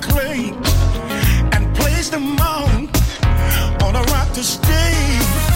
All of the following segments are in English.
clay and place them on on a rock to stay.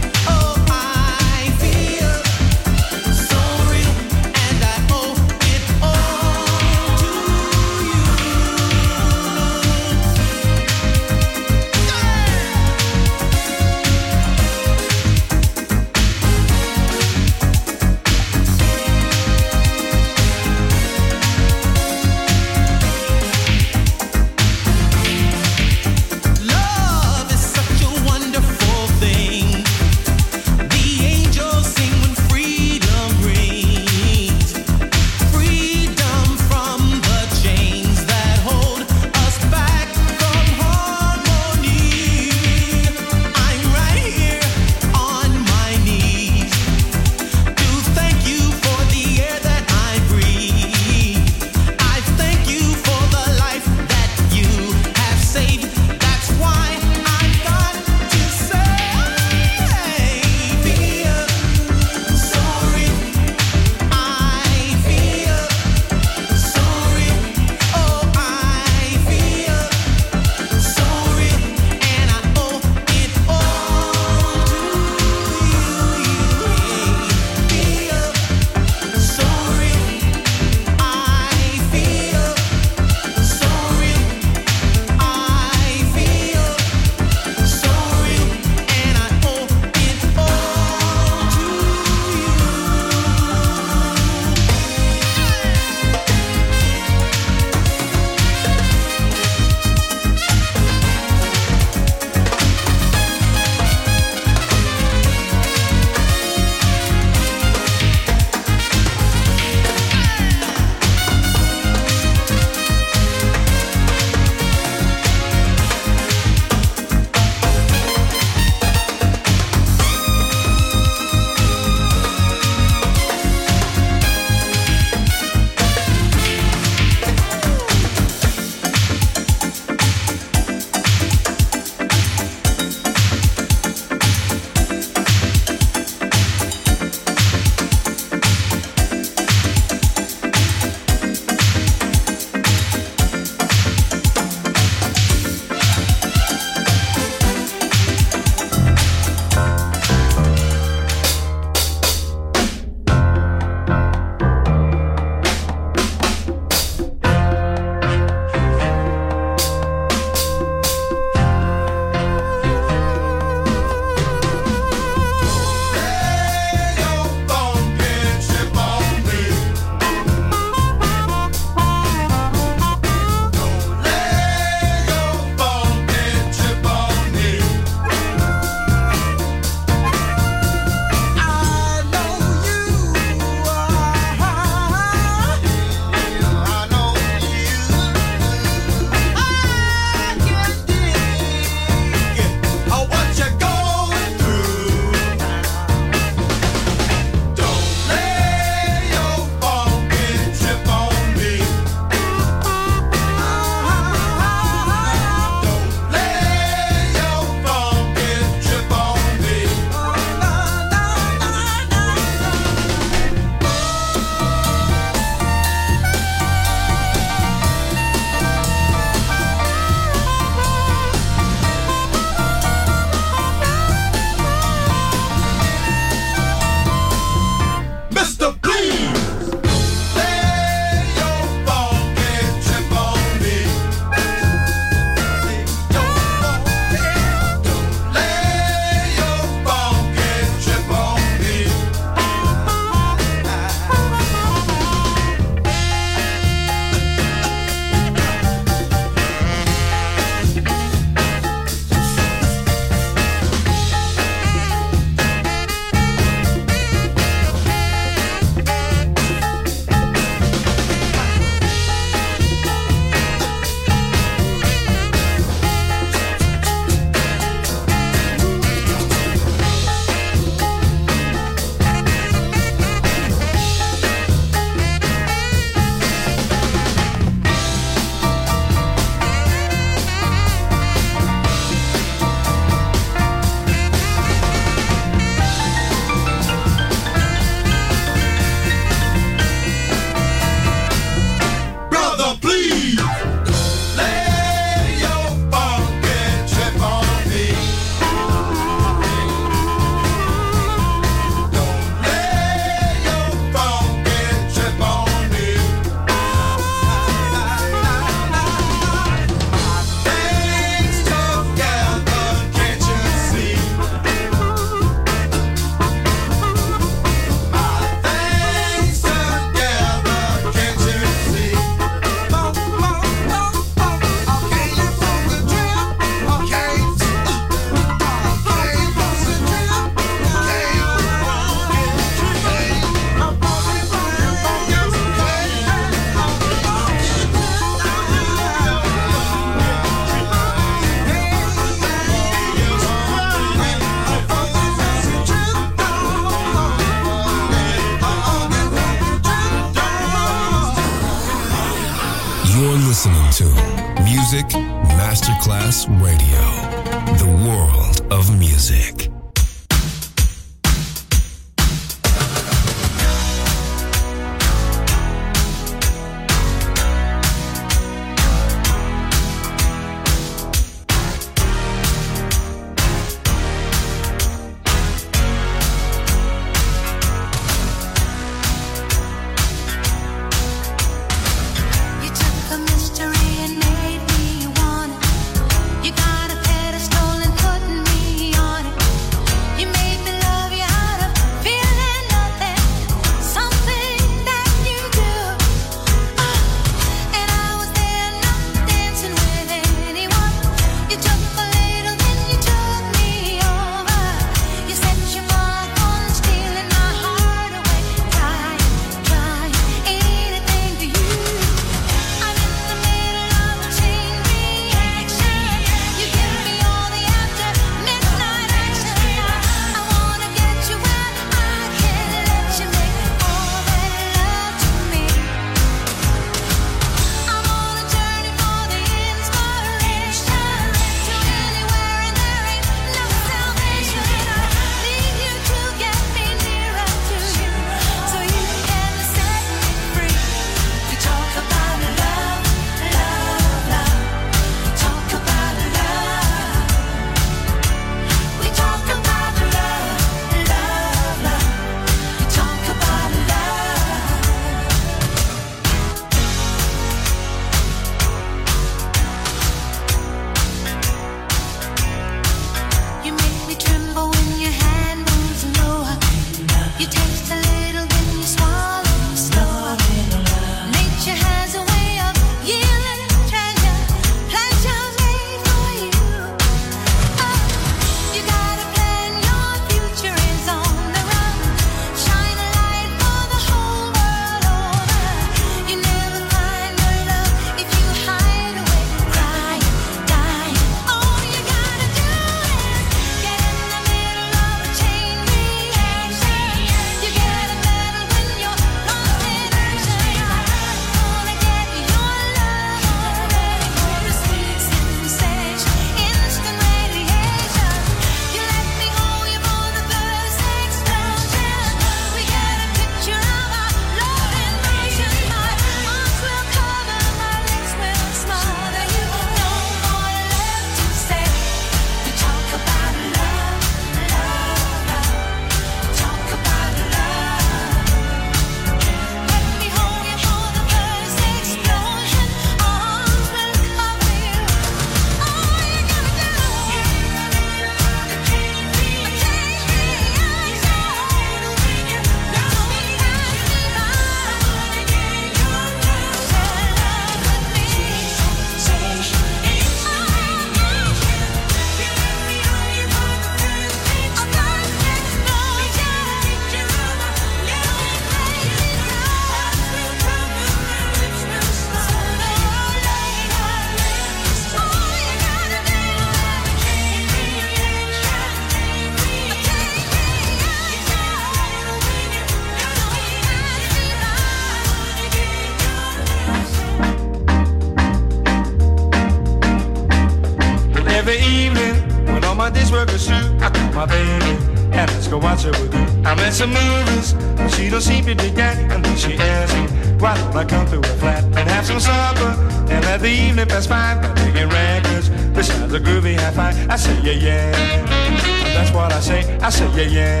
yeah, yeah.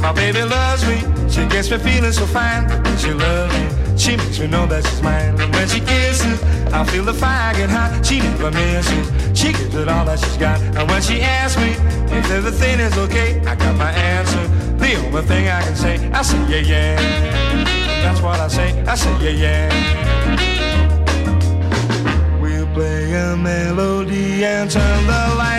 My baby loves me, she gets me feeling so fine. She loves me, she makes me know that she's mine. And when she kisses, I feel the fire get hot. She never misses, she gives it all that she's got. And when she asks me if everything is okay, I got my answer. The only thing I can say, I say yeah, yeah. That's what I say, I say yeah, yeah. We'll play a melody and turn the light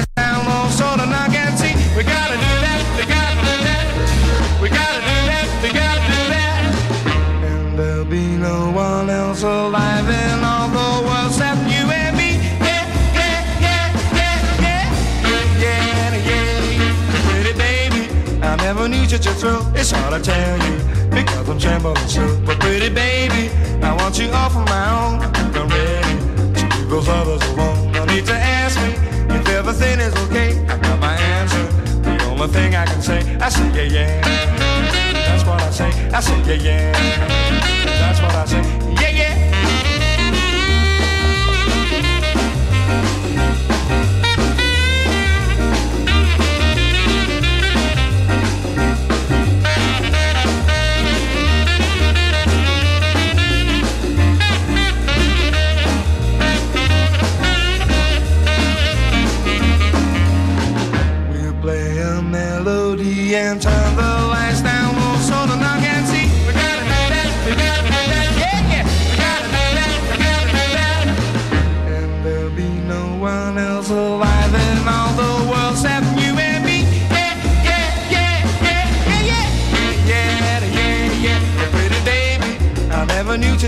it's hard to tell you because I'm trembling so. But pretty baby, I want you all for my own. Only thing I can say, I say yeah yeah. That's what I say. I say yeah yeah. That's what I say. Yeah yeah.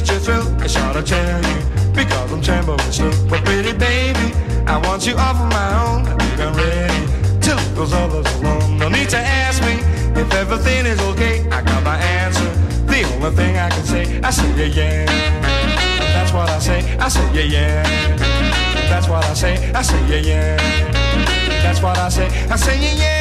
Such a thrill. It's hard to tell you because I'm trembling still. But pretty baby, I want you all for my own. I think I'm ready to leave those others alone. No need to ask me if everything is okay. I got my answer. The only thing I can say, I say yeah yeah. That's what I say. I say yeah yeah. That's what I say. I say yeah yeah. That's what I say. I say yeah yeah.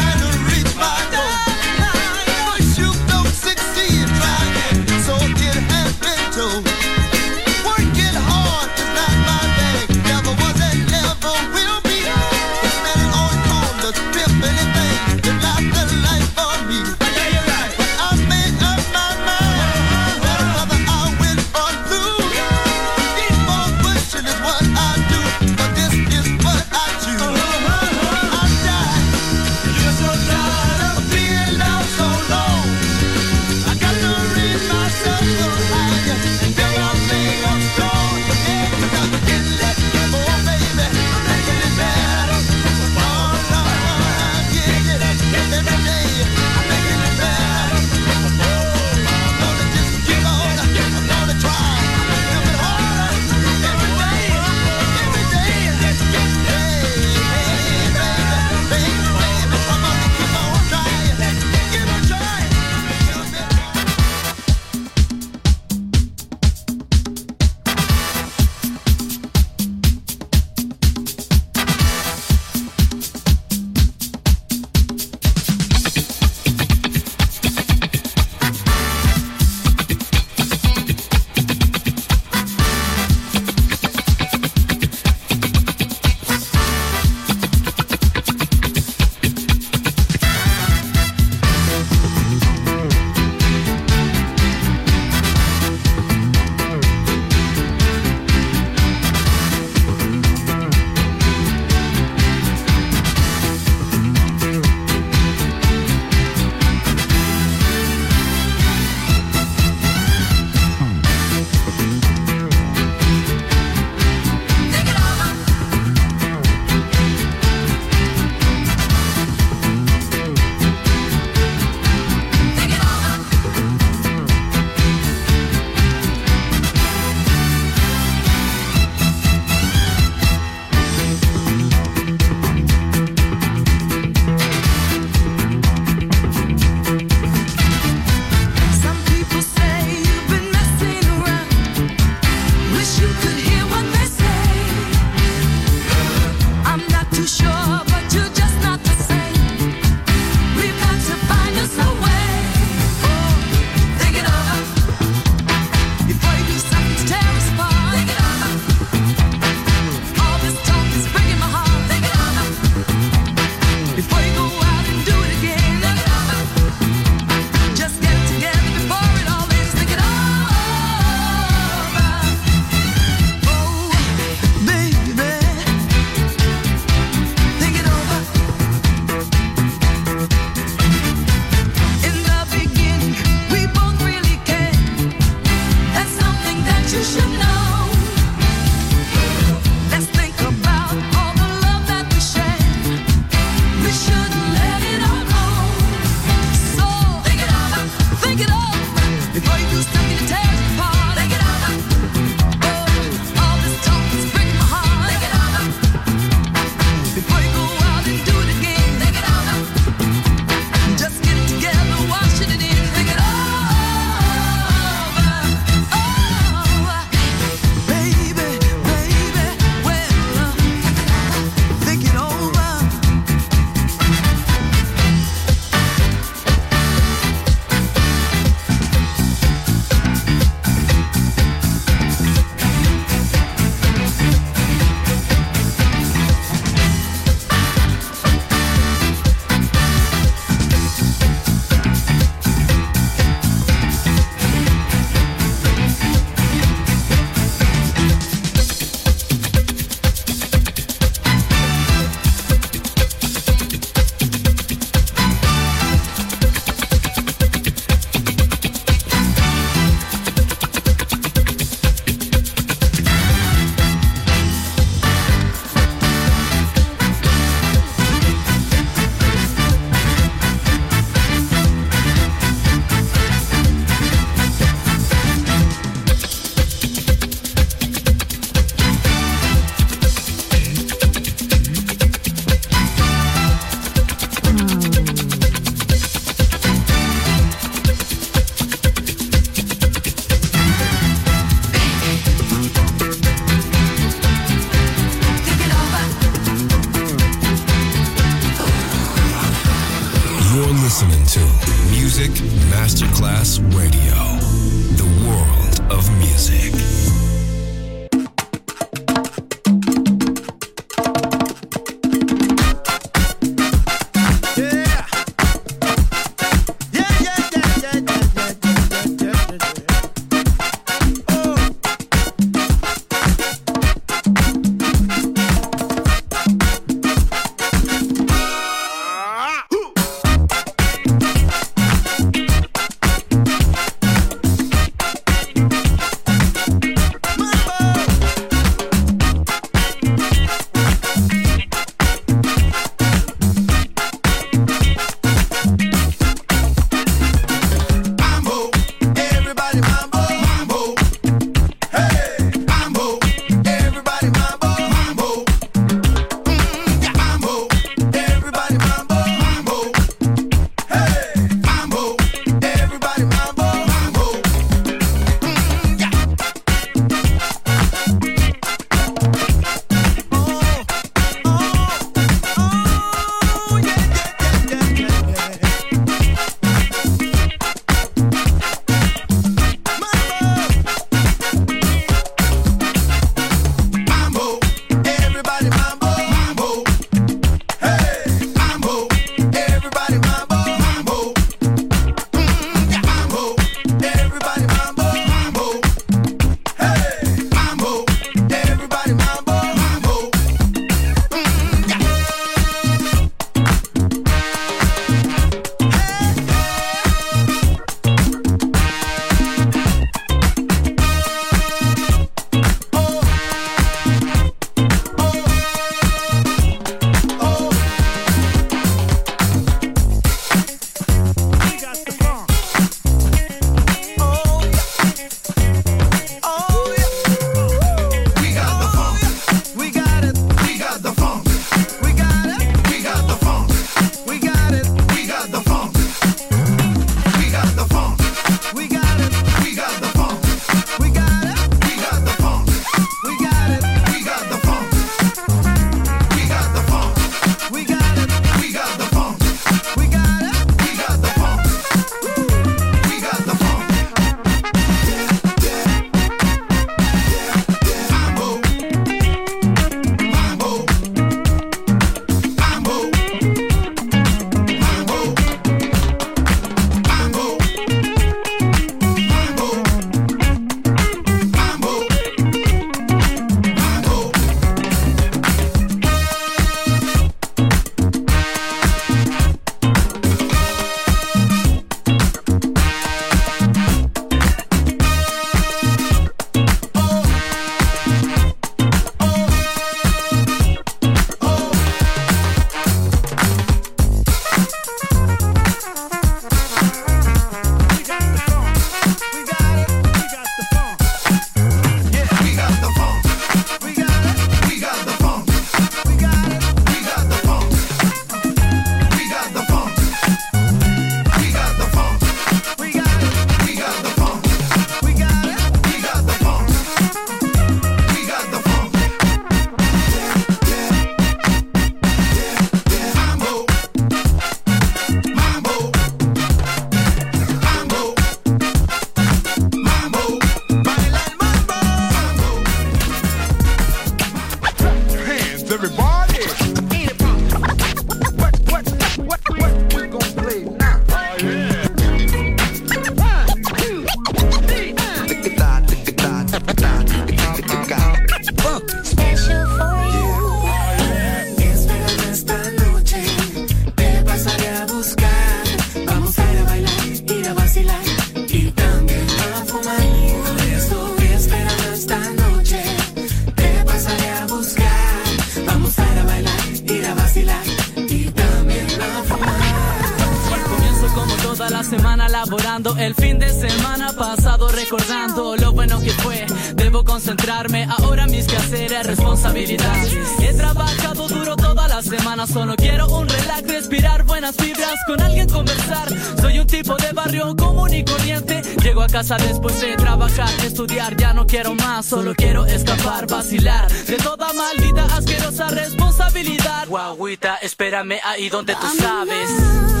Solo quiero escapar, vacilar de toda maldita asquerosa responsabilidad. Guaguita, espérame ahí donde tú sabes.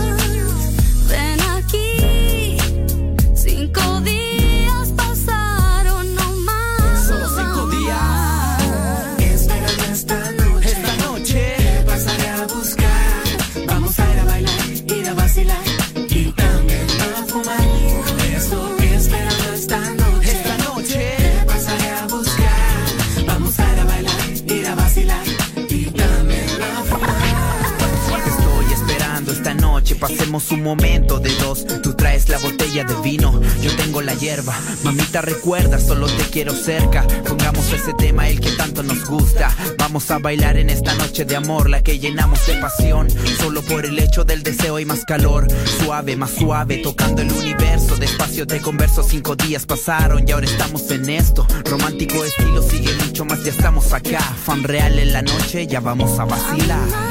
Pasemos un momento de dos. Tú traes la botella de vino, yo tengo la hierba. Mamita recuerda, solo te quiero cerca. Pongamos ese tema, el que tanto nos gusta. Vamos a bailar en esta noche de amor, la que llenamos de pasión. Solo por el hecho del deseo y más calor. Suave, más suave, tocando el universo. Despacio te converso, cinco días pasaron y ahora estamos en esto. Romántico estilo sigue mucho más, ya estamos acá. Fan real en la noche, ya vamos a vacilar.